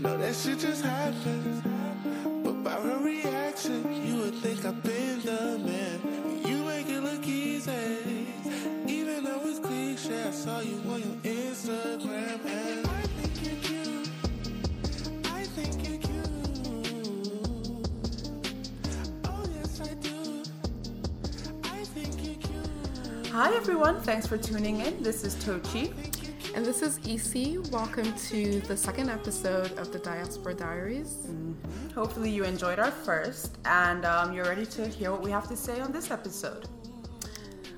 No, that shit just happened. But by her reaction, you would think I've been the man. You make it look easy. Even though it's cliche, I saw you on your Instagram. And I think you're cute. I think you're cute. Oh, yes, I do. I think you're cute. Hi everyone, thanks for tuning in. This is Tochi. And this is EC. Welcome to the second episode of the Diaspora Diaries. Hopefully you enjoyed our first, and um, you're ready to hear what we have to say on this episode.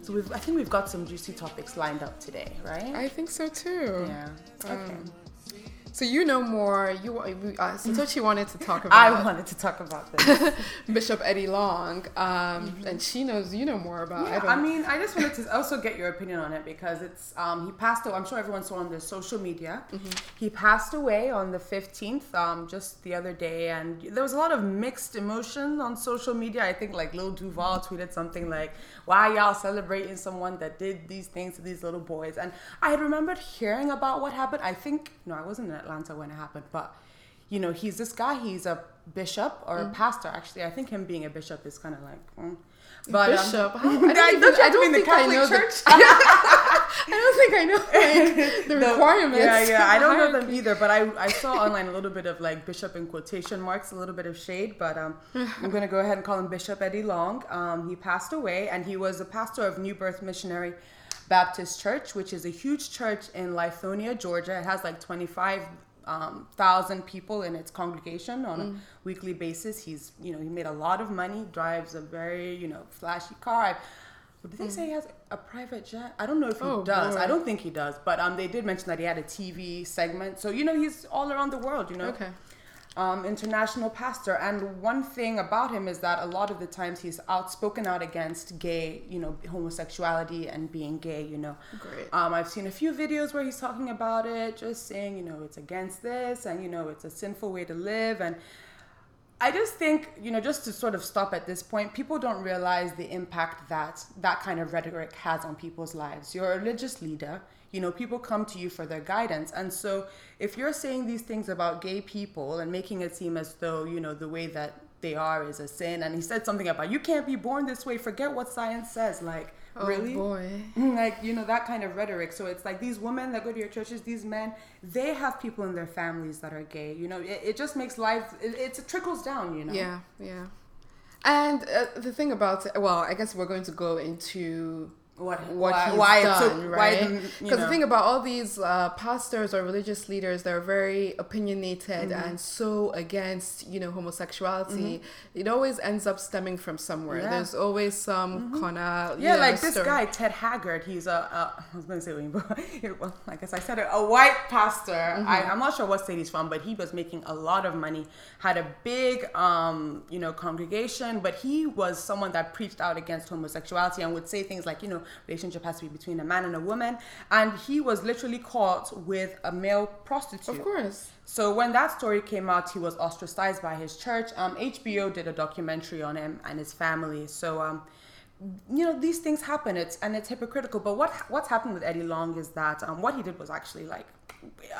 So we've, I think we've got some juicy topics lined up today, right? I think so too. yeah. Okay. Um, so you know more. You uh, so Tochi wanted to talk about. I wanted to talk about this. Bishop Eddie Long, um, and she knows you know more about. Yeah, I, I mean, I just wanted to also get your opinion on it because it's um, he passed away. I'm sure everyone saw on the social media. He passed away on the 15th, um, just the other day, and there was a lot of mixed emotion on social media. I think like Lil Duval tweeted something like, "Why y'all celebrating someone that did these things to these little boys?" And I had remembered hearing about what happened. I think no, I wasn't Atlanta when it happened, but you know, he's this guy. He's a bishop or a pastor. Actually, I think him being a bishop is kind of like. mm. But, um, Bishop. I, I don't, don't, even, I don't the think I know Church? the. I don't think I know like, the, requirements. Yeah, yeah. I don't know them either, but I, I saw online a little bit of like bishop in quotation marks, a little bit of shade, but um, I'm going to go ahead and call him Bishop Eddie Long. Um, he passed away, and he was a pastor of New Birth Missionary Baptist Church, which is a huge church in Lithonia, Georgia. It has like 25 um, thousand people in its congregation on a weekly basis. He's, you know, he made a lot of money, drives a very, you know, flashy car. Did they say he has a private jet? I don't know if he Oh, does. I don't think he does, but um, they did mention that he had a TV segment. So you know, he's all around the world. You know, Okay. Um, international pastor. And one thing about him is that a lot of the times he's outspoken out against gay, you know, homosexuality and being gay. You know, Great. um, I've seen a few videos where he's talking about it, just saying, you know, it's against this, and you know, it's a sinful way to live, and. I just think, you know, just to sort of stop at this point, people don't realize the impact that that kind of rhetoric has on people's lives. You're a religious leader, you know, people come to you for their guidance. And so if you're saying these things about gay people and making it seem as though, you know, the way that they are is a sin, and he said something about you can't be born this way, forget what science says. Like, Oh really? boy. like you know that kind of rhetoric so it's like these women that go to your churches these men they have people in their families that are gay you know it, it just makes life it, it trickles down you know Yeah, yeah. And uh, the thing about well, I guess we're going to go into what what why, he's why done, so, right? why the, you Because the thing about all these uh, pastors or religious leaders, they're very opinionated Mm-hmm. and so against, you know, homosexuality. It always ends up stemming from somewhere. Yeah. There's always some kind of yeah, like this guy Ted Haggard. He's a, a I was going to say William, but well, I guess I said it. A white pastor. Mm-hmm. I, I'm not sure what state he's from, but he was making a lot of money. Had a big, um, you know, congregation. But he was someone that preached out against homosexuality and would say things like, you know, relationship has to be between a man and a woman. And he was literally caught with a male prostitute. Of course. So when that story came out, he was ostracized by his church. Um, HBO did a documentary on him and his family. So um, you know these things happen. It's and it's hypocritical. But what what's happened with Eddie Long is that um, what he did was actually like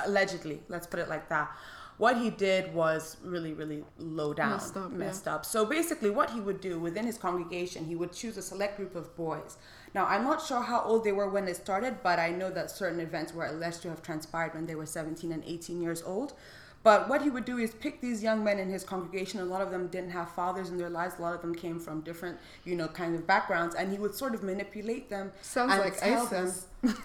allegedly, let's put it like that. What he did was really, really low down, Messed up, yeah. up. So basically, what he would do within his congregation, he would choose a select group of boys. Now, I'm not sure how old they were when it started, but I know that certain events were alleged to have transpired when they were 17 and 18 years old. But what he would do is pick these young men in his congregation. A lot of them didn't have fathers in their lives. A lot of them came from different, you know, kind of backgrounds, and he would sort of manipulate them. Sounds and like tell them- ISIS. Isn't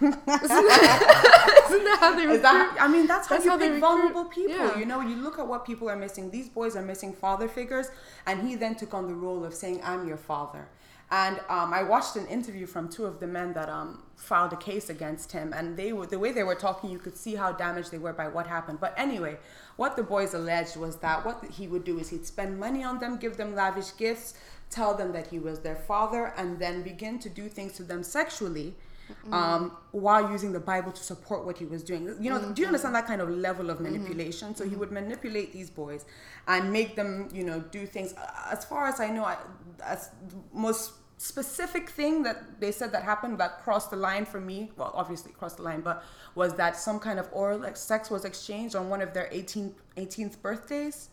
that how they Is that? recruit? I mean, that's how That's you how pick recruit- vulnerable people. yeah. You know, you look at what people are missing. These boys are missing father figures, and he then took on the role of saying, "I'm your father." And um, I watched an interview from two of the men that um, filed a case against him, and they the way they were talking. You could see how damaged they were by what happened. But anyway, what the boys alleged was that what he would do is he'd spend money on them, give them lavish gifts, tell them that he was their father, and then begin to do things to them sexually Mm-hmm. um, while using the Bible to support what he was doing. You know, do you mm-hmm. understand that kind of level of manipulation? Mm-hmm. So he would manipulate these boys and make them, you know, do things. As far as I know, I, as most specific thing that they said that happened that crossed the line for me. Well, obviously crossed the line, but was that some kind of oral sex was exchanged on one of their 18th, 18th birthdays.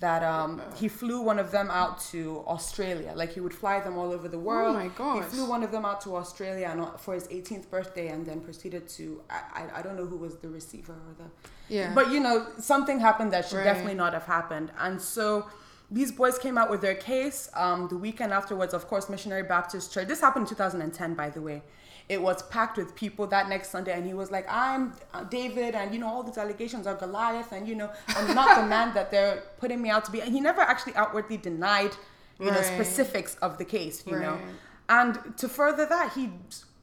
That um, he flew one of them out to Australia. Like he would fly them all over the world. Oh my gosh. He flew one of them out to Australia uh, for his 18th birthday, and then proceeded to I, I, I don't know who was the receiver or the Yeah. but you know, something happened that should Right. definitely not have happened. And so these boys came out with their case. Um, the weekend afterwards, of course, Missionary Baptist Church. This happened in 2010, by the way. It was packed with people that next Sunday, and he was like, "I'm uh, David, and you know all these allegations are Goliath, and you know I'm not the man that they're putting me out to be." And he never actually outwardly denied, you know, specifics of the case, you know. And to further that, he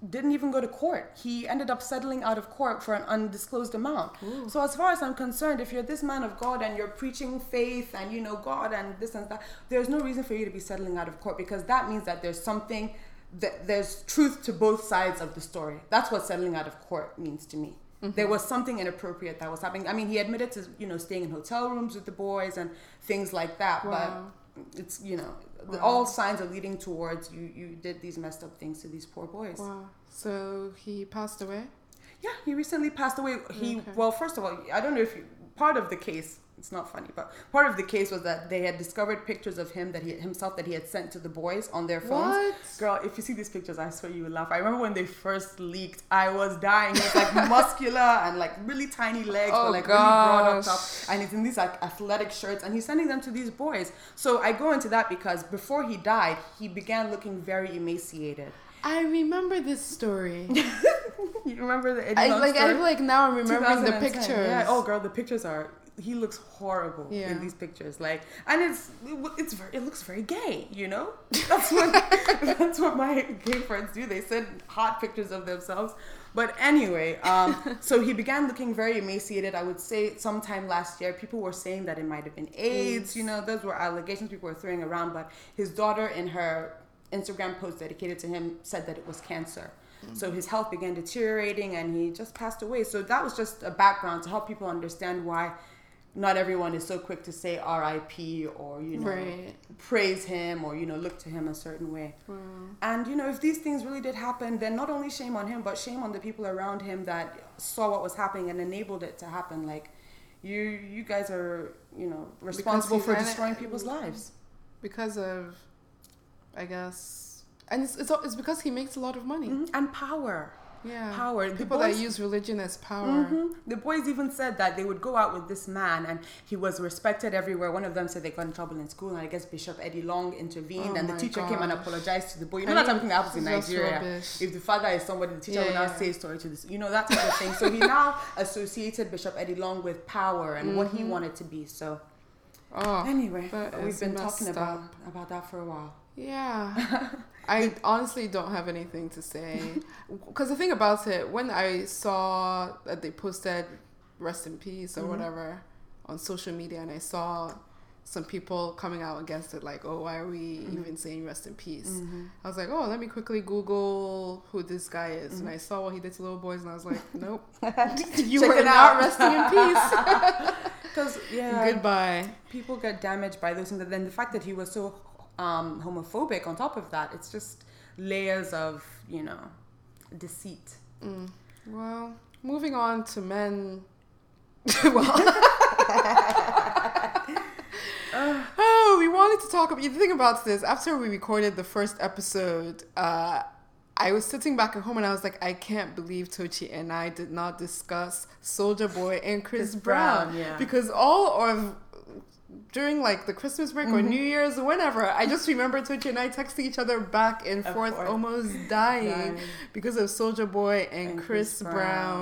didn't even go to court. He ended up settling out of court for an undisclosed amount. So as far as I'm concerned, if you're this man of God and you're preaching faith and you know God and this and that, there's no reason for you to be settling out of court because that means that there's something that there's truth to both sides of the story. That's what settling out of court means to me. Mm-hmm. There was something inappropriate that was happening. I mean, he admitted to you know staying in hotel rooms with the boys and things like that, Wow. but it's you know the all signs are leading towards you you did these messed up things to these poor boys wow. So he passed away. yeah he recently passed away he Okay. well first of all i don't know if you part of the case it's not funny but part of the case was that they had discovered pictures of him that he himself that he had sent to the boys on their phones What? girl if you see these pictures i swear you will laugh i remember when they first leaked i was dying he's like muscular and like really tiny legs Oh, but like really broad up top and he's in these like athletic shirts and he's sending them to these boys so i go into that because before he died he began looking very emaciated I remember this story. you remember the Eddie I like. I story? like now. I'm remembering the 2010. pictures. Yeah. Oh, girl, the pictures are. He looks horrible Yeah. in these pictures. Like, and it's it's very, it looks very gay. You know, that's what that's what my gay friends do. They send hot pictures of themselves. But anyway, um, so he began looking very emaciated. I would say sometime last year, people were saying that it might have been AIDS. You know, those were allegations people were throwing around. But his daughter, in her Instagram post dedicated to him, said that it was cancer. So his health began deteriorating and he just passed away. So that was just a background to help people understand why not everyone is so quick to say RIP or, you know, Right. praise him or, you know, look to him a certain way. And, you know, if these things really did happen, then not only shame on him, but shame on the people around him that saw what was happening and enabled it to happen. Like, you, you guys are, you know, responsible for ran it- destroying people's lives. because of, I guess, and it's, it's it's because he makes a lot of money. Mhm. And power. Yeah, Power. The People boys- that use religion as power. Mhm. The boys even said that they would go out with this man and he was respected everywhere. One of them said they got in trouble in school and I guess Bishop Eddie Long intervened Oh and the teacher came and apologized to the boy. You I know that's mean, something that happens in Nigeria. rubbish. If the father is somebody, the teacher Yeah, will now yeah. say story to this. You know, that type of thing. So he now associated Bishop Eddie Long with power and what he wanted to be. So Oh, anyway, we've been talking about, about that for a while. Yeah. I honestly don't have anything to say. Because the thing about it, when I saw that they posted rest in peace or Mhm. whatever on social media, and I saw some people coming out against it, like, oh, why are we Mhm. even saying rest in peace? Mhm. I was like, oh, let me quickly Google who this guy is. And Mhm. I saw what he did to little boys, and I was like, nope, you you Check were it not resting in peace. Because, yeah. Goodbye. people get damaged by those things and then the fact that he was so um, homophobic on top of that it's just layers of you know deceit Mm. Well, moving on to men. well, oh, we wanted to talk about. You think about this after we recorded the first episode. Uh, I was sitting back at home and I was like, I can't believe Tochi and I did not discuss Soulja Boy and Chris, Chris Brown, Brown, yeah. because all of during like the Christmas break or Mhm. New Year's, or whenever I just remember Tochi and I texting each other back and Of forth, course. almost dying Dying. because of Soulja Boy and, And Chris, Chris Brown.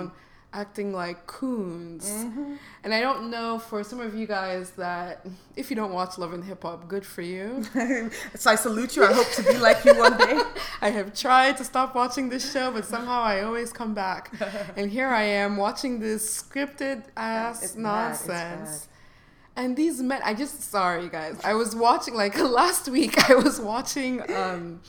Brown. acting like coons. Mhm. And I don't know for some of you guys that if you don't watch Love and Hip Hop, good for you. so i salute you i hope to be like you one day I have tried to stop watching this show, but somehow I always come back. and here I am watching this scripted ass It's bad, nonsense. And these men, I just sorry guys. I was watching like last week. I was watching um,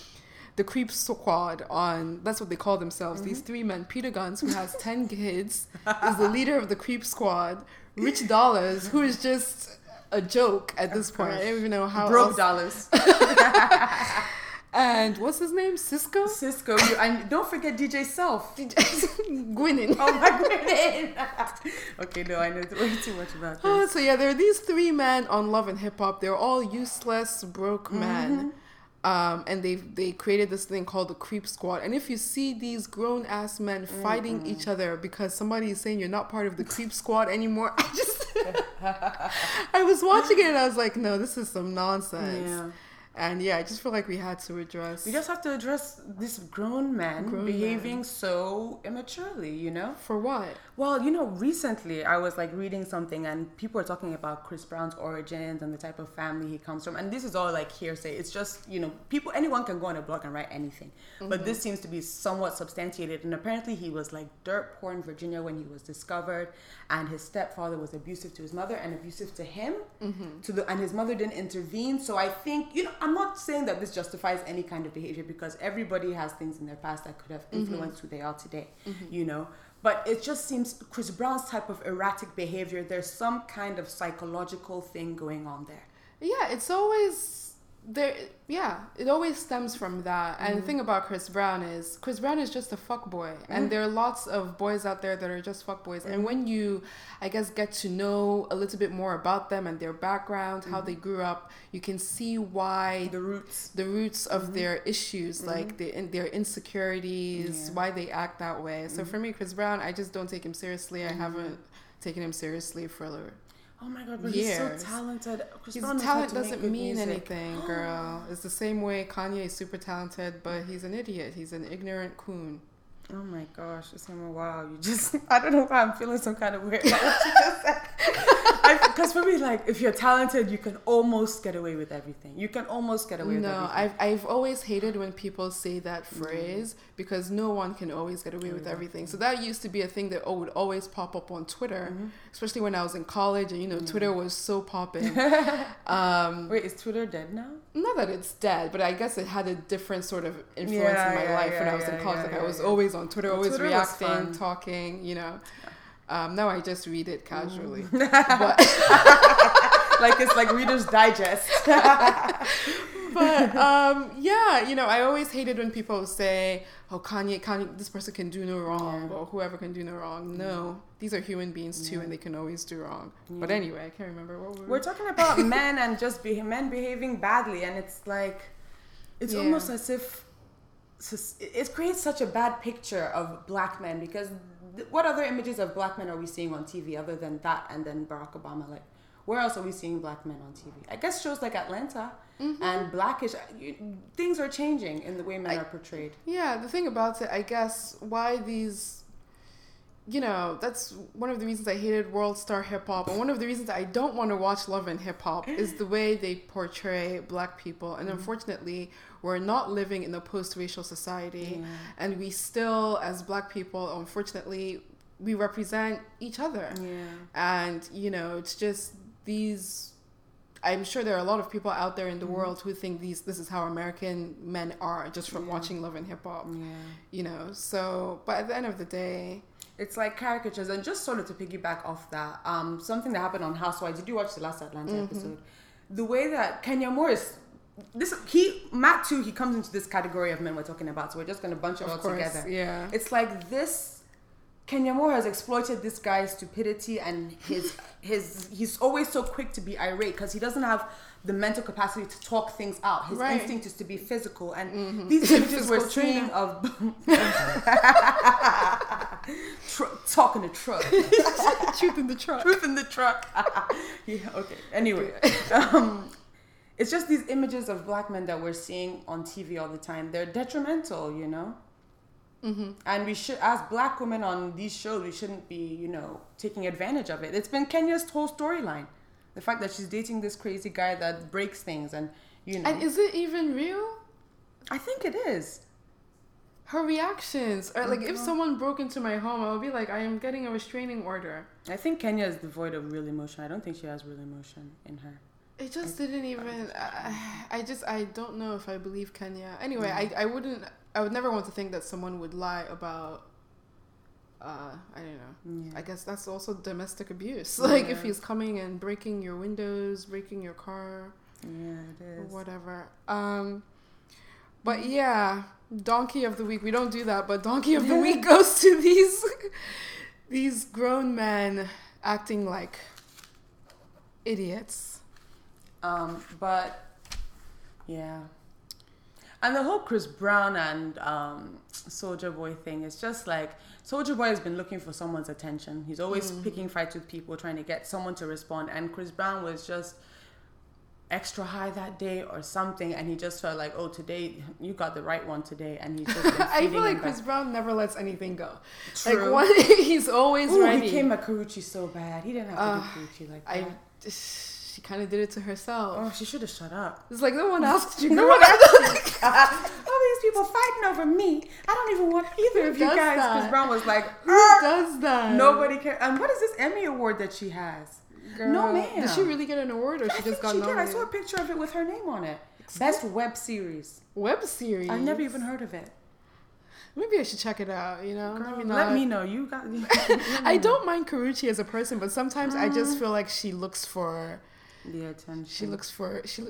the Creep Squad on. That's what they call themselves. These Mm-hmm. three men. Peter Gunz, who has ten kids, is the leader of the Creep Squad. Rich Dollaz, who is just a joke at this point. I don't even know how broke else dollars and what's his name? Cisco. Cisco, you, and don't forget DJ Self. Gwynnin. Oh my goodness. okay, no, I know way too much about Uh, this. so yeah, there are these three men on Love and Hip Hop. They're all useless, broke Mm-hmm. men. Um, and they they created this thing called the Creep Squad. And if you see these grown ass men fighting each other because somebody is saying you're not part of the Creep Squad anymore, I just I was watching it and I was like, no, this is some nonsense. Yeah. And yeah, I just feel like we had to address We just have to address this grown man Grown behaving so immaturely, you know? for what? Well, you know, recently I was like reading something and people were talking about Chris Brown's origins and the type of family he comes from. And this is all like hearsay. It's just, you know, people, anyone can go on a blog and write anything. But mm-hmm. this seems to be somewhat substantiated. And apparently he was like dirt poor in Virginia when he was discovered. And his stepfather was abusive to his mother and abusive to him. Mm-hmm. To the, and his mother didn't intervene. So I think, you know, I'm not saying that this justifies any kind of behavior because everybody has things in their past that could have mm-hmm. influenced who they are today, mm-hmm. you know. But it just seems Chris Brown's type of erratic behavior, there's some kind of psychological thing going on there. Yeah, it's always there. Yeah, it always stems from that. And Mm-hmm. the thing about Chris Brown is Chris Brown is just a fuck boy, Mm-hmm. and there are lots of boys out there that are just fuck boys. And when you, I guess, get to know a little bit more about them and their background, how they grew up, you can see why Mm-hmm. The roots. the roots of their issues, like the, in, their insecurities, Yeah. why they act that way. So for me, Chris Brown, I just don't take him seriously. I haven't taken him seriously for Oh my god, but he's so talented. Chris his Brown talent doesn't mean music. anything, girl. It's the same way Kanye is super talented, but he's an idiot. He's an ignorant coon. Oh my gosh, it's been a while. You just, I don't know why I'm feeling some kind of weird about what you just said. Because for me, like, if you're talented, you can almost get away with everything. You can almost get away with everything. No, everything. I've I've always hated when people say that mm-hmm. phrase because no one can always get away with mm-hmm. everything. So that used to be a thing that oh, would always pop up on Twitter, mm-hmm. especially when I was in college and you know Twitter was so popping. um, Wait, is Twitter dead now? not that it's dead, but I guess it had a different sort of influence Yeah, in my yeah, life when yeah, I was in college. like I was always on Twitter, Well, always Twitter reacting, talking. You know. Um, now I just read it casually. Mm. but like it's like Reader's Digest. but um, yeah, you know, I always hated when people say, "Oh, Kanye, Kanye, this person can do no wrong, Yeah. or whoever can do no wrong." No, these are human beings too, and they can always do wrong. But anyway, I can't remember what we We're talking about men and just be- men behaving badly, and it's like, it's Yeah. almost as if it creates such a bad picture of black men because th- what other images of black men are we seeing on TV other than that and then Barack Obama? Like, where else are we seeing black men on TV? I guess shows like Atlanta mm-hmm. and Blackish, uh, you, things are changing in the way men I- are portrayed. Yeah, the thing about it, I guess, why these, you know, that's one of the reasons I hated World Star Hip Hop, and one of the reasons I don't want to watch Love and Hip Hop is the way they portray black people. And mm-hmm. unfortunately, we're not living in a post racial society, Yeah. and we still, as black people, unfortunately, we represent each other. Yeah. And, you know, it's just these. I'm sure there are a lot of people out there in the mm-hmm. world who think these this is how American men are just from Yeah. watching Love and Hip Hop Yeah. you know so but at the end of the day It's like caricatures, and just sort of to piggyback off that, um, something that happened on Housewives. Did you watch the last Atlanta Mm-hmm. episode? The way that Kenya Moore, this he Matt too, he comes into this category of men we're talking about. So we're just gonna bunch it of all course together. yeah It's like this. Kenya Moore has exploited this guy's stupidity and his his he's always so quick to be irate because he doesn't have the mental capacity to talk things out. His Right. instinct is to be physical, and these images we're seeing of Tr- talking to truck, truth in the truck truth in the truck. yeah, okay. Anyway, um, it's just these images of black men that we're seeing on TV all the time. They're detrimental, you know. Mm-hmm. And we should, as black women on these shows, we shouldn't be, you know, taking advantage of it. It's been Kenya's whole storyline. The fact that she's dating this crazy guy that breaks things and, you know. and is it even real I think it is. her reactions or like if Mhm. someone broke into my home i would be like i am getting a restraining order I think Kenya is devoid of real emotion. I don't think she has real emotion in her. it just didn't even I, I just i don't know if i believe kenya anyway Mm. I, I wouldn't i would never want to think that someone would lie about uh i don't know Yeah. I guess that's also domestic abuse. Like if he's coming and breaking your windows, breaking your car, yeah, it or is. whatever. Um, But yeah, donkey of the week. We don't do that, but donkey of the week goes to these these grown men acting like idiots. Um, but yeah. And the whole Chris Brown and um, Soulja Boy thing is just like Soulja Boy has been looking for someone's attention. He's always picking fights with people, trying to get someone to respond. And Chris Brown was just extra high that day or something, and he just felt like, oh, today you got the right one today, and he's just. I feel like Chris back. Brown never lets anything go. True. Like one, he's always Ooh, ready. he came at Karrueche so bad. He didn't have to Uh, do Karrueche like that. I, she kind of did it to herself. oh, she should have shut up. It's like no one asked you. No one asked All these people fighting over me. I don't even want either of you guys. Because Brown was like, Who "Er, does that? nobody cares. And what is this Emmy award that she has? Girl, No, ma'am. Did she really get an award, or I she just got she did. I saw a picture of it with her name on it. Best web series. Web series. I've never even heard of it. Maybe I should check it out. You know, Girl, let me know. You got. I don't mind Karrueche as a person, but sometimes I Mm. just feel like she looks for the attention. she looks for she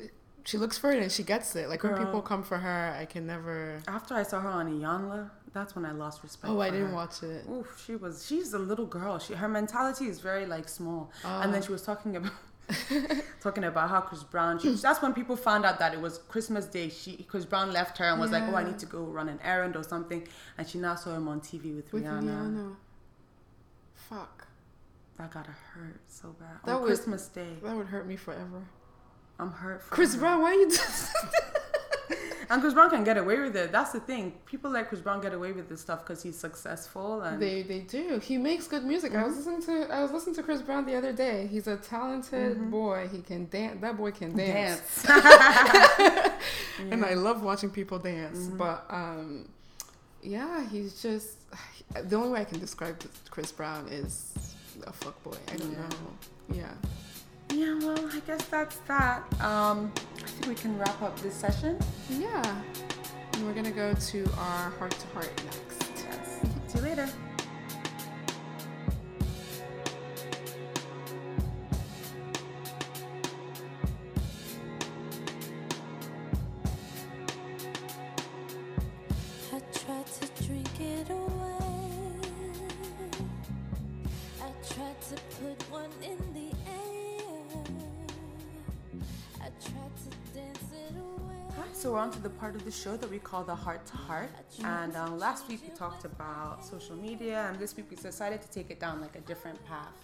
she looks for it and she gets it. Like when people come for her, I can never. After I saw her on Iyanla, that's when I lost respect. Oh, I didn't her. watch it. Oof, she was. She's a little girl. She her mentality is very like small. and Ah. then she was talking about talking about how Chris Brown. She, that's when people found out that it was Christmas Day. She Chris Brown left her and was like, "Oh, I need to go run an errand or something." And she now saw him on TV with, With Rihanna. Rihanna. Fuck. That gotta hurt so bad. That on would- Christmas Day, That would hurt me forever. I'm hurt. For Chris. Brown, why you? Do- And Chris Brown can get away with it. That's the thing. People like Chris Brown get away with this stuff because he's successful and they they do. He makes good music. I was Mm-hmm. listening to I was listening to Chris Brown the other day. He's a talented Mm-hmm. boy. He can dance. That boy can dance. dance. and I love watching people dance. Mm-hmm. But um, yeah, he's just the only way I can describe Chris Brown is a fuck boy. I don't Yeah. know. Yeah. Yeah, well, I guess that's that. Um, I think we can wrap up this session. Yeah. And we're gonna go to our heart to heart next. Yes. See you later. On to the part of the show that we call the heart to heart. And um, last week we talked about social media, and this week we decided to take it down like a different path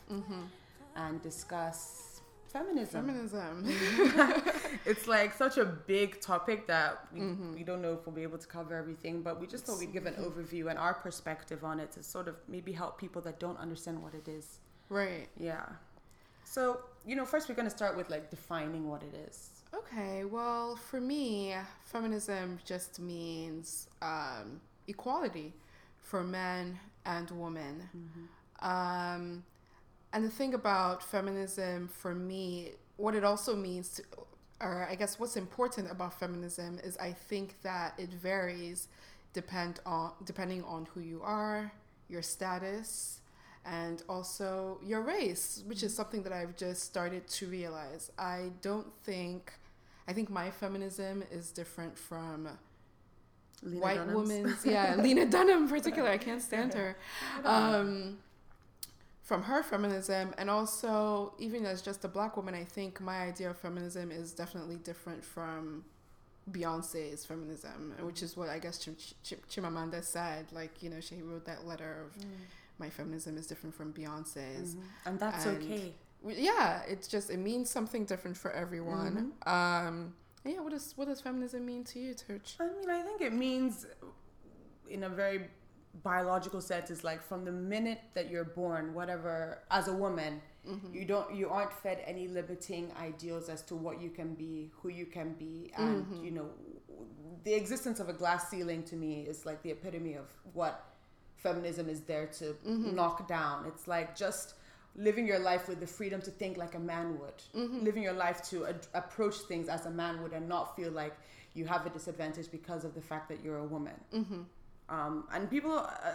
and discuss feminism. Feminism. it's like such a big topic that we, we don't know if we'll be able to cover everything, but we just thought we'd give an overview and our perspective on it to sort of maybe help people that don't understand what it is. right. Yeah. So, you know, first we're going to start with like defining what it is. Okay, well, for me, feminism just means um, equality for men and women. Um, and the thing about feminism for me, what it also means, to, or I guess what's important about feminism is I think that it varies depend on depending on who you are, your status, and also your race, which is something that I've just started to realize. I don't think, I think my feminism is different from Lena white Dunham's. women's. Yeah, Lena Dunham in particular. I can't stand her. Um, from her feminism, and also even as just a black woman, I think my idea of feminism is definitely different from Beyonce's feminism, which is what I guess Chim- Chim- Chimamanda said. Like, you know, she wrote that letter of my feminism is different from Beyonce's. Mhm. And that's And- okay. Yeah, it's just it means something different for everyone. Mm-hmm. Um, yeah, what does what does feminism mean to you, Turch? I mean, I think it means, in a very biological sense, is like from the minute that you're born, whatever, as a woman, mm-hmm. you don't, you aren't fed any limiting ideals as to what you can be, who you can be, and mm-hmm. you know, the existence of a glass ceiling to me is like the epitome of what feminism is there to knock down. It's like just living your life with the freedom to think like a man would, living your life to ad- approach things as a man would, and not feel like you have a disadvantage because of the fact that you're a woman. Um, and people uh,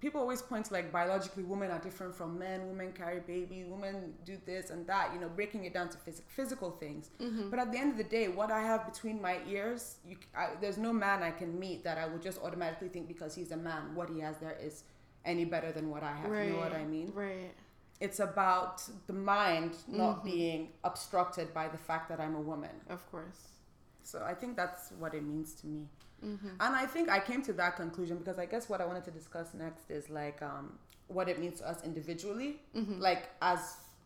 people always point to like biologically women are different from men. Women carry babies. Women do this and that you know breaking it down to phys- physical things. But at the end of the day what i have between my ears you, I, there's no man i can meet that i would just automatically think because he's a man what he has there is any better than what i have. You know what i mean? Right. It's about the mind not mm-hmm. being obstructed by the fact that i'm a woman Of course. so I think that's what it means to me. Mm-hmm. And I think I came to that conclusion because I guess what I wanted to discuss next is like um, what it means to us individually. Mm-hmm. Like, as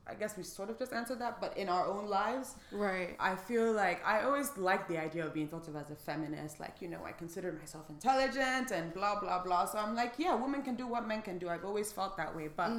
I guess we sort of just answered that, but in our own lives, Right. I feel like I always like the idea of being thought of as a feminist. Like, you know, I consider myself intelligent and blah, blah, blah. So I'm like, yeah, women can do what men can do. I've always felt that way. But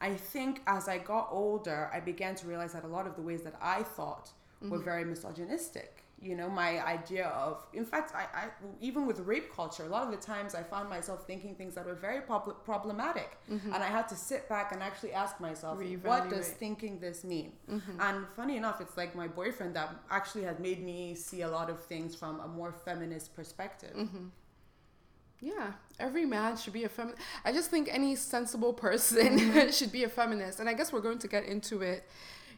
I think as I got older, I began to realize that a lot of the ways that I thought were mm-hmm. very misogynistic. You know, my idea of, in fact, I, I even with rape culture, a lot of the times I found myself thinking things that were very prob- problematic, mm-hmm. and I had to sit back and actually ask myself, what does thinking this mean? Mm-hmm. And funny enough, it's like my boyfriend that actually had made me see a lot of things from a more feminist perspective. Yeah, every man should be a feminist. I just think any sensible person should be a feminist. And I guess we're going to get into it.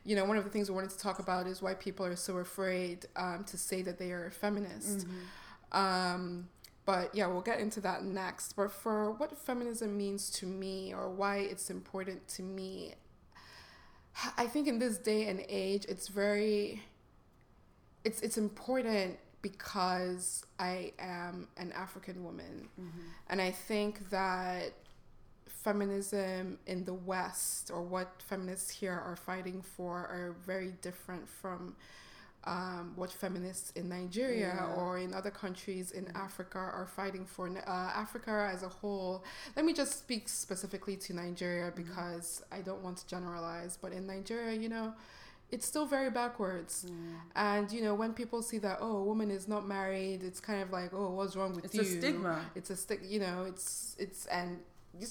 You know, one of the things we wanted to talk about is why people are so afraid um, to say that they are a feminist. Um, but yeah, we'll get into that next. But for what feminism means to me or why it's important to me, I think in this day and age, it's very it's it's important because I am an African woman, and I think that feminism in the West or what feminists here are fighting for are very different from um, what feminists in Nigeria Yeah. or in other countries in Africa are fighting for. Uh, Africa as a whole, let me just speak specifically to Nigeria because I don't want to generalize, but in Nigeria, you know, it's still very backwards. And you know, when people see that oh, a woman is not married, it's kind of like oh, what's wrong with It's you? It's a stigma. It's a stick. You know, it's it's and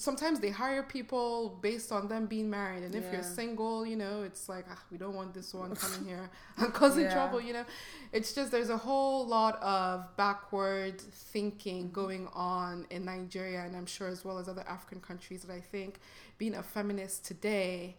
sometimes they hire people based on them being married, and if you're single, you know, it's like ah, we don't want this one coming here and causing Yeah. trouble. You know, it's just there's a whole lot of backward thinking going on in Nigeria, and I'm sure as well as other African countries that I think being a feminist today.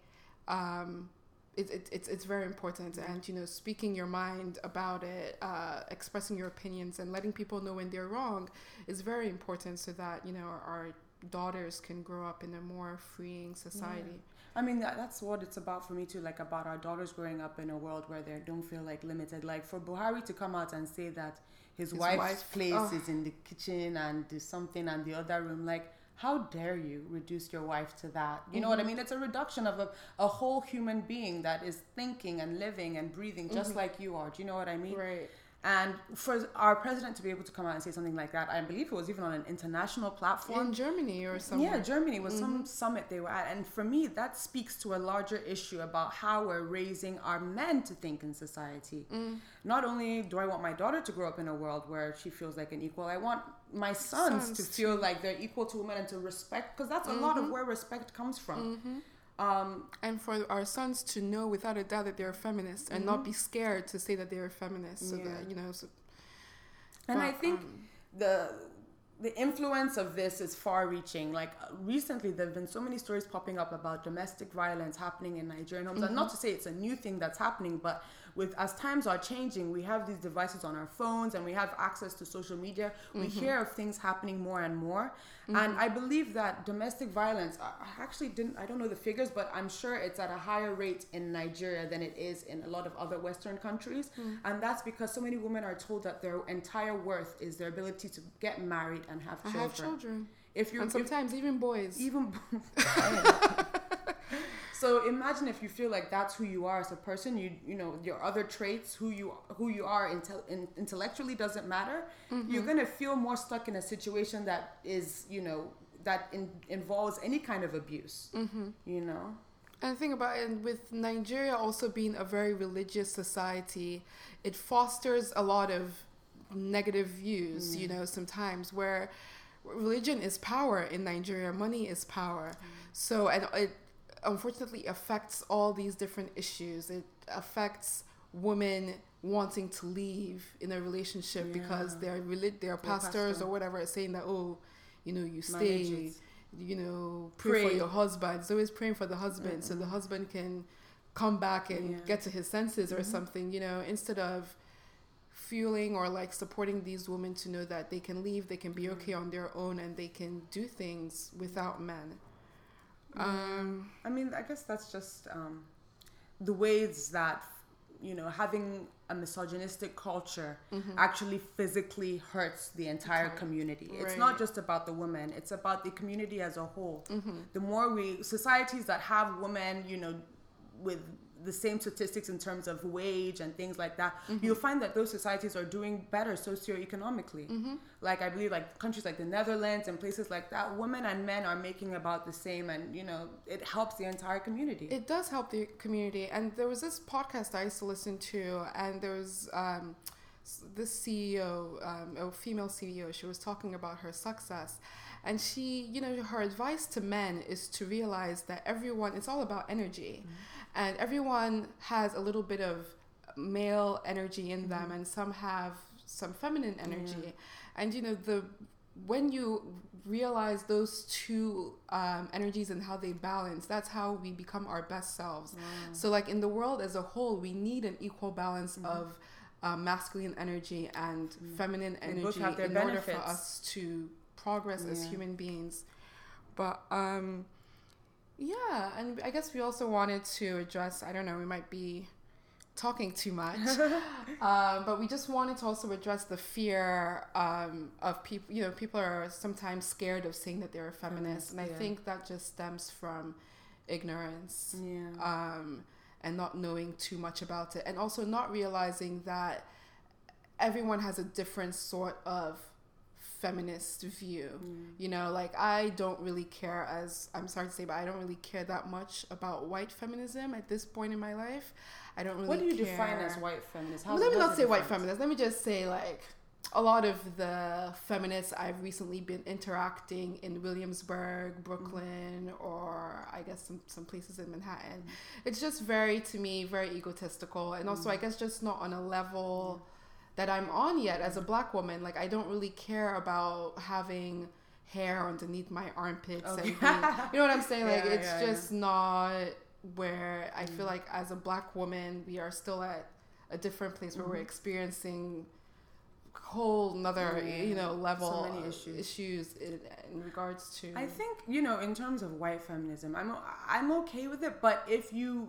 Um, it, it, it's it's very important and you know speaking your mind about it uh, expressing your opinions and letting people know when they're wrong is very important so that you know our, our daughters can grow up in a more freeing society I mean, that, that's what it's about for me too. Like about our daughters growing up in a world where they don't feel like limited. Like for Buhari to come out and say that his, His wife's wife- place oh. is in the kitchen and something and the other room, like how dare you reduce your wife to that? You know what I mm-hmm. mean? It's a reduction of a, a whole human being that is thinking and living and breathing just mm-hmm. like you are. Do you know what I mean? right And for our president to be able to come out and say something like that, I believe it was even on an international platform. in germany or somewhere Yeah, Germany was some mm-hmm. summit they were at. And for me, that speaks to a larger issue about how we're raising our men to think in society. Mm. Not only do I want my daughter to grow up in a world where she feels like an equal, I want my sons, Sons to feel like they're equal to women and to respect, because that's a mm-hmm. lot of where respect comes from. Mm-hmm. Um, and for our sons to know without a doubt that they're feminists and not be scared to say that they're feminists so Yeah. that you know so, and I think um, the the influence of this is far reaching like uh, recently there have been so many stories popping up about domestic violence happening in nigerian homes. And not to say it's a new thing that's happening but with as times are changing we have these devices on our phones and we have access to social media. We mm-hmm. hear of things happening more and more. Mm-hmm. And i believe that domestic violence I I actually didn't i don't know the figures but i'm sure it's at a higher rate in nigeria than it is in a lot of other western countries. Mm. And that's because so many women are told that their entire worth is their ability to get married and have i children have children. if you're, and if- sometimes even boys. Even so imagine if you feel like that's who you are as a person you you know your other traits who you who you are intel, in, intellectually doesn't matter. You're mm-hmm. going to feel more stuck in a situation that is you know that in, involves any kind of abuse mm-hmm. you know? And think about it, with Nigeria also being a very religious society, it fosters a lot of negative views, you mm-hmm. know, sometimes where religion is power in Nigeria, money is power. So, and it unfortunately affects all these different issues. It affects women wanting to leave in a relationship because their relig- their pastors pastor. or whatever are saying that, oh, you know, you stay, you know, pray, for your husband. It's always praying for the husband so the husband can come back and Yeah. get to his senses or Mhm. something, you know, instead of fueling or like supporting these women to know that they can leave, they can be Mm-hmm. okay on their own, and they can do things without men. Mm-hmm. Um, I mean, I guess that's just um, the ways that you know having a misogynistic culture actually physically hurts the entire Entire- community. It's not just about the women; it's about the community as a whole. The more we societies that have women, you know, with the same statistics in terms of wage and things like that, you'll find that those societies are doing better socioeconomically. Like I believe, like countries like the Netherlands and places like that, women and men are making about the same, and you know, it helps the entire community. It does help the community. And there was this podcast I used to listen to, and there was um, this CEO, um, a female CEO, she was talking about her success. And she, you know, her advice to men is to realize that everyone, it's all about energy. And everyone has a little bit of male energy in them, and some have some feminine energy. And, you know, the when you realize those two um, energies and how they balance, that's how we become our best selves. So, like in the world as a whole, we need an equal balance of um, masculine energy and feminine They both energy in order for us to progress as human beings. But um, yeah, and I guess we also wanted to address. I don't know, we might be talking too much, um, but we just wanted to also address the fear um, of people. You know, people are sometimes scared of saying that they're a feminist, and I yeah. think that just stems from ignorance yeah. um, and not knowing too much about it, and also not realizing that everyone has a different sort of feminist view. Mm. You know, like I don't really care as I'm sorry to say, but I don't really care that much about white feminism at this point in my life. I don't really. what do you care. define as white feminist? Well, let me not say white feminist. Let me just say like a lot of the feminists I've recently been interacting in Williamsburg, mm. Brooklyn, or I guess some, some places in Manhattan. Mm. It's just very to me very egotistical, and also I guess just not on a level that I'm on yet as a black woman. Like I don't really care about having hair underneath my armpits and being- you know what I'm saying? Like Yeah, it's yeah, yeah. just not where I feel like as a black woman we are still at a different place where we're experiencing whole another Mm-hmm. You know level So issues. issues in, in regards to I think you know, in terms of white feminism, I'm I'm okay with it. But if you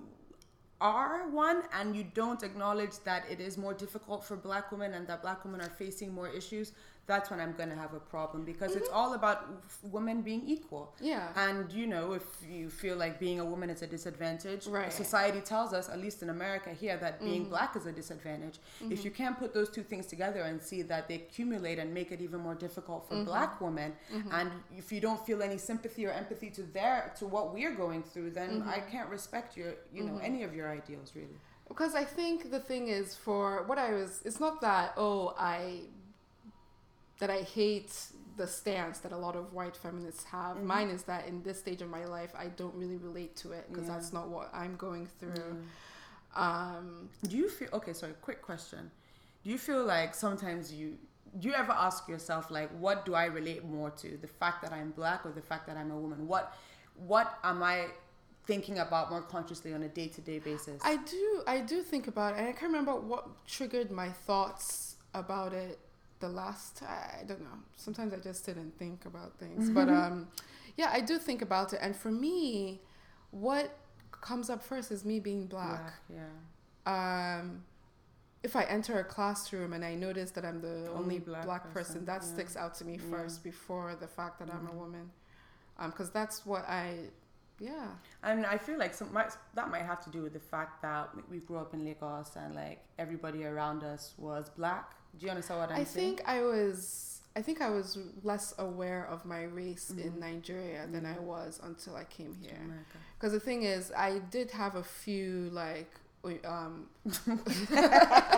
are one and you don't acknowledge that it is more difficult for Black women and that Black women are facing more issues, that's when I'm gonna have a problem because it's mm-hmm. all about women being equal. yeah And you know, if you feel like being a woman is a disadvantage, Right. society tells us, at least in America here, that being mm-hmm. black is a disadvantage. If mm-hmm. you can't put those two things together and see that they accumulate and make it even more difficult for black women, and if you don't feel any sympathy or empathy to their to what we're going through, then I can't respect your, you know, any of your ideals really. because I think the thing is for what I was it's not that oh I that I hate the stance that a lot of white feminists have. Mine is that in this stage of my life I don't really relate to it because Yeah. that's not what I'm going through. Um Do you feel okay? Sorry, quick question. Do you feel like sometimes you do you ever ask yourself like, what do I relate more to? The fact that I'm black or the fact that I'm a woman? What what am I thinking about more consciously on a day to day basis? I do I do think about it and I can't remember what triggered my thoughts about it the last I don't know. Sometimes I just didn't think about things. But um yeah, I do think about it and for me what comes up first is me being black. yeah. Um if I enter a classroom and I notice that I'm the only, black, person, person, that yeah. sticks out to me Yeah. first before the fact that I'm a woman. Um, because that's what I, yeah. I mean, I feel like some might, that might have to do with the fact that we grew up in Lagos and like everybody around us was black. Do you understand what I'm I saying? think I was I think I was less aware of my race Mm-hmm. in Nigeria than I was until I came here. Because the thing is, I did have a few like um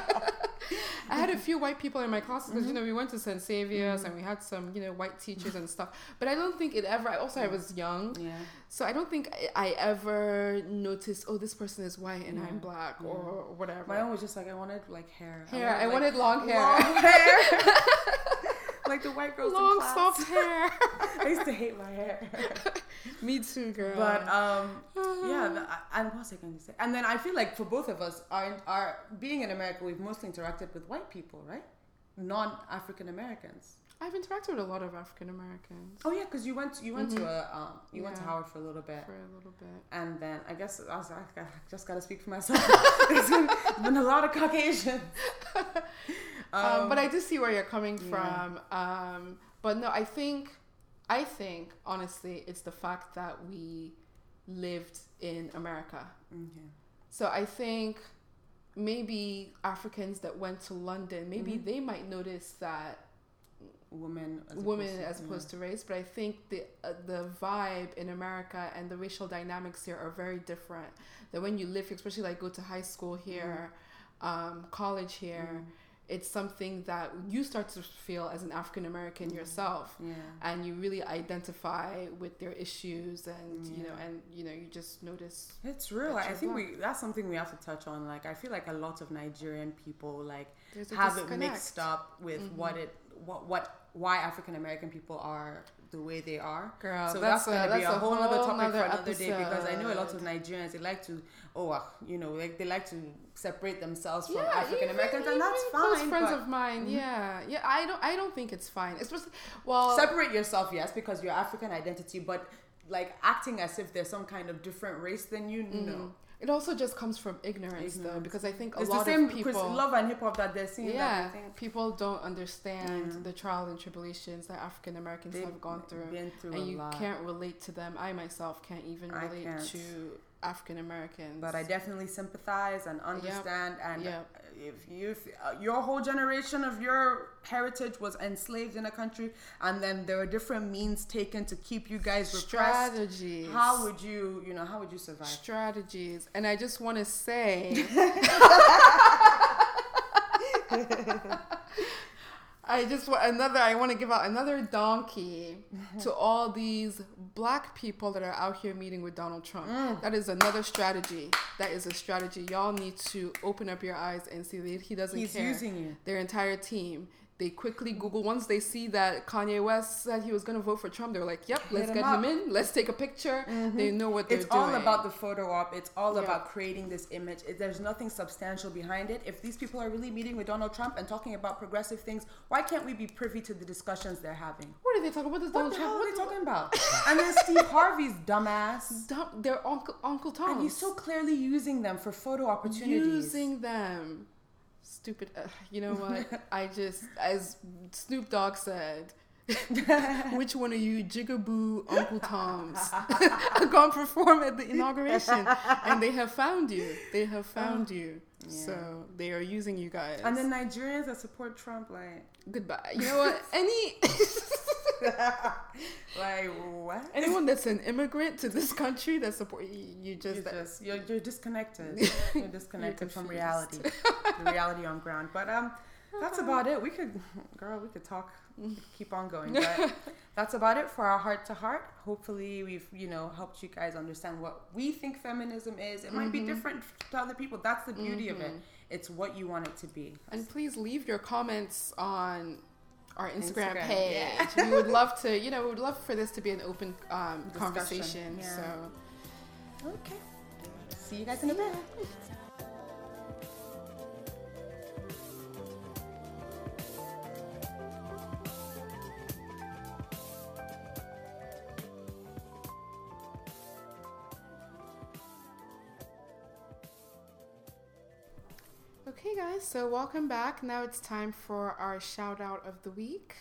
I had a few white people in my classes because you mm-hmm. know we went to St. Saviour's and we had some you know white teachers and stuff. But I don't think it ever. Also, I was young, Yeah. so I don't think I, I ever noticed. Oh, this person is white and I'm black yeah. or whatever. My own was just like I wanted like hair. hair. I like, wanted long hair. long hair. like the white girls long in class. soft hair. I used to hate my hair. Me too, girl. But um, yeah, the, and what was I going to say? And then I feel like for both of us, our, our being in America, we've mostly interacted with white people, right? Non African Americans. I've interacted with a lot of African Americans Oh yeah, because you went you went to a um, you went to Mm-hmm. Howard for a little bit. for a little bit. And then I guess I, was, I got- just gotta speak for myself. There's been, been a lot of Caucasians. Um, but I do see where you're coming yeah. from. Um, but no, I think, I think honestly, it's the fact that we lived in America. Okay. So I think maybe Africans that went to London, maybe Mhm. they might notice that Women, as women opposed to- as opposed to race. But I think the uh, the vibe in America and the racial dynamics here are very different. That when you live, especially like go to high school here, um, college here, Mm. it's something that you start to feel as an African American yourself. Yeah. And you really identify with their issues, and you know, and you know, you just notice. It's real. I think black. we that's something we have to touch on. Like I feel like a lot of Nigerian people like There's a have it mixed up with what it what what why African American people are the way they are. Girl, so that's that's, gonna be a a whole other topic for another day because I know a lot of. Nigerians they like to oh uh, you know like they like to separate themselves from Yeah, African Americans and that's fine. Close friends but of mine, Mhm. yeah, yeah. I don't, I don't think it's fine. It's just well, separate yourself, yes, because your African identity, but like acting as if there's some kind of different race than you, mhm. no. It also just comes from ignorance, though, because I think a It's the lot same of people, love and hip hop that they're seeing. yeah, people don't understand Yeah. the trials and tribulations that African Americans they've have gone through, through and you lot. can't relate to them. I myself can't even relate can't. to African Americans. but I definitely sympathize and understand. And Yep. If you, if, uh, your whole generation of your heritage was enslaved in a country, and then there were different means taken to keep you guys repressed, strategies. how would you, you know, how would you survive? strategies? And I just want to say. I just want another. I want to give out another donkey to all these black people that are out here meeting with Donald Trump. Mm. That is another strategy. That is a strategy. Y'all need to open up your eyes and see that he doesn't He's care. using you. Their entire team. They quickly Google once they see that Kanye West said he was going to vote for Trump. They're like, "Yep, let's him get up. him in. Let's take a picture." Mm-hmm. They know what they're It's doing. all about the photo op. It's all Yeah. about creating this image. It, there's nothing substantial behind it. If these people are really meeting with Donald Trump and talking about progressive things, why can't we be privy to the discussions they're having? What are they talking about? This What Donald the Trump? hell are What they talking about? and then Steve Harvey's dumbass. Dump, their uncle Uncle Tom. And he's so clearly using them for photo opportunities. using them. Stupid. Uh, you know what? I just, as Snoop Dogg said, which one of you jigaboo Uncle Toms to perform at the inauguration? And they have found you. They have found you. Yeah. So they are using you guys. And the Nigerians that support Trump, like, goodbye. You know what? Any like what? anyone that's an immigrant to this country that support you, you You're just, just you're, you're disconnected. You're disconnected from reality, the reality on ground. But um, that's about it. We could, girl, we could talk, keep on going. But that's about it for our heart to heart. Hopefully, we've you know helped you guys understand what we think feminism is. It might be different to other people. That's the beauty of it. It's what you want it to be. And please leave your comments on our Instagram, Instagram, page. yeah. we would love to, you know, we would love for this to be an open um, conversation. yeah. So, Okay. See you guys in a bit. so welcome back. Now it's time for our shout out of the week.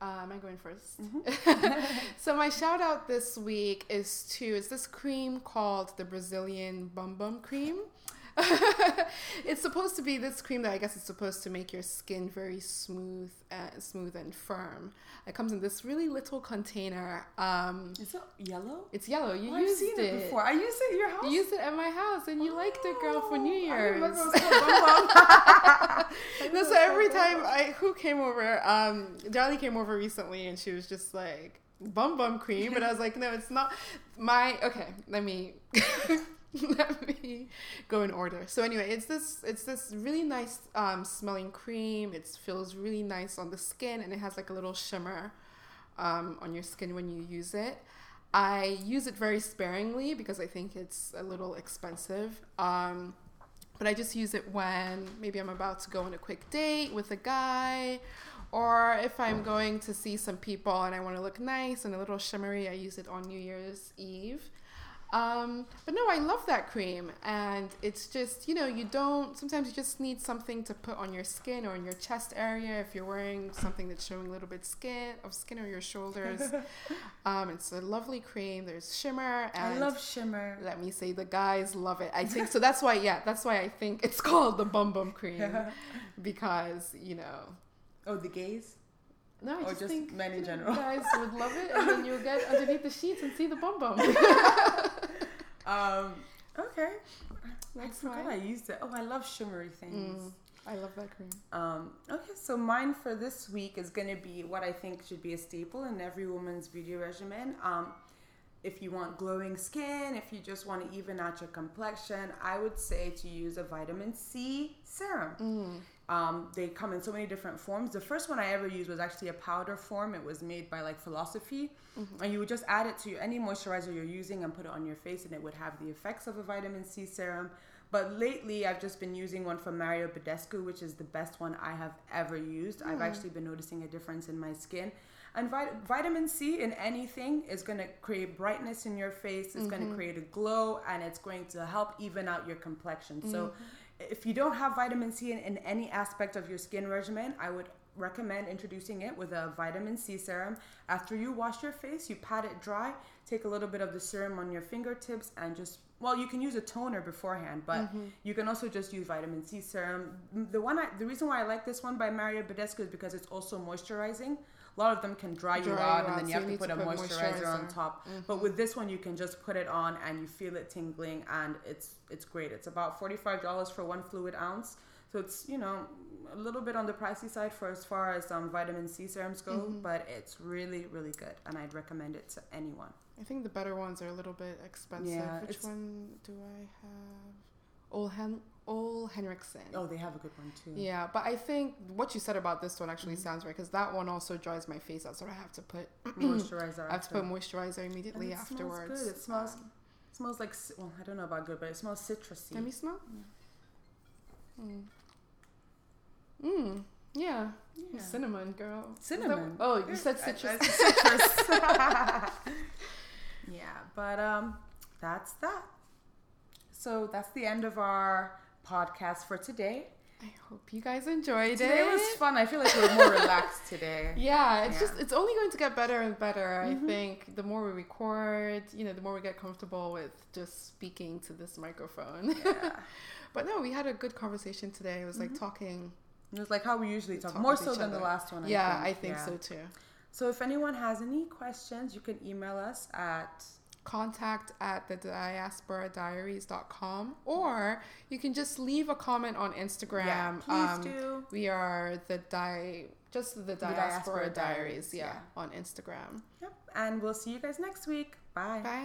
Uh, am I going 1st so my shout out this week is to it's this cream called the Brazilian Bum Bum Cream. it's supposed to be this cream that I guess is supposed to make your skin very smooth, uh, smooth and firm. It comes in this really little container. Um, Is it yellow? it's yellow. You Oh, I've used seen it. it before. I used it at your house. You used it at my house, and you liked it, girl, for New Oh, I Year's. remember it was called Bum Bum. No, so every time I who came over, um, Darlie came over recently, and she was just like bum bum cream, but I was like, no, it's not my. Okay, let me. let me go in order. So anyway, it's this it's this really nice um, smelling cream. It feels really nice on the skin, and it has like a little shimmer um, on your skin when you use it. I use it very sparingly because I think it's a little expensive. Um, but I just use it when maybe I'm about to go on a quick date with a guy, or if I'm going to see some people and I want to look nice and a little shimmery, I use it on New Year's Eve. Um, but no, I love that cream, and it's just you know you don't. Sometimes you just need something to put on your skin or in your chest area if you're wearing something that's showing a little bit skin of skin on your shoulders. um, it's a lovely cream. There's shimmer, and I love shimmer. let me say the guys love it. I think so. That's why, yeah, that's why I think it's called the Bum Bum Cream because you know. Oh, the gays. No, I Or just, just think men in general. guys would love it, and then you'll get underneath the sheets and see the bum bum. Um. Okay. That's I forgot fine. I used it. Oh, I love shimmery things. Mm, I love that cream. Um, okay, so mine for this week is going to be what I think should be a staple in every woman's beauty regimen. Um, if you want glowing skin, if you just want to even out your complexion, I would say to use a vitamin C serum. Um, they come in so many different forms. The first one I ever used was actually a powder form. It was made by like Philosophy, mm-hmm. and you would just add it to any moisturizer you're using and put it on your face, and it would have the effects of a vitamin C serum. But lately, I've just been using one from Mario Badescu, which is the best one I have ever used. I've hmm. actually been noticing a difference in my skin. And vit- vitamin C in anything is going to create brightness in your face, it's going to mm-hmm. create a glow, and it's going to help even out your complexion. So, mm-hmm. If you don't have vitamin C in, in any aspect of your skin regimen, I would recommend introducing it with a vitamin C serum. After you wash your face, you pat it dry, take a little bit of the serum on your fingertips, and just well, you can use a toner beforehand, but mm-hmm. you can also just use vitamin C serum. The one, I, the reason why I like this one by Mario Badescu is because it's also moisturizing. A lot of them can dry, you Dry you out, and then you so have you to put to a put moisturizer, on moisturizer. Mm-hmm. top. But with this one, you can just put it on and you feel it tingling, and it's it's great. It's about forty five dollars for one fluid ounce, so it's you know a little bit on the pricey side for as far as um, vitamin C serums go, Mm-hmm. but it's really really good, and I'd recommend it to anyone. I think the better ones are a little bit expensive. Yeah, Which one do I have? Ole Hen Ole Henriksen. Oh, they have a good one too. Yeah, but I think what you said about this one actually Mm-hmm. sounds right because that one also dries my face out, so I have to put Moisturizer. I have to put moisturizer And immediately it afterwards. Smells good. It smells Um, it smells like well, I don't know about good, but it smells citrusy. let me smell. Mm. Mm. Yeah. Yeah. Cinnamon, girl. Is that- Cinnamon. oh, you said I- citrus. I- citrus. yeah, but um, that's that. So that's the end of our podcast for today. I hope you guys enjoyed Today it. was fun. I feel like we're more relaxed today. Yeah, it's Yeah. just it's only going to get better and better. Mhm. I think the more we record, you know, the more we get comfortable with just speaking to this microphone. Yeah. but no, we had a good conversation today. It was like talking. It was like how we usually talk, Talk more so than the last one. I yeah, think. I think Yeah. so too. So if anyone has any questions, you can email us at Contact at the diaspora diasporadiaries.com or you can just leave a comment on Instagram. yeah, please Um, do. We are the di just the diaspora, Diaspora diaries, Diaries, yeah, yeah. on Instagram. Yep, and we'll see you guys next week. Bye. Bye.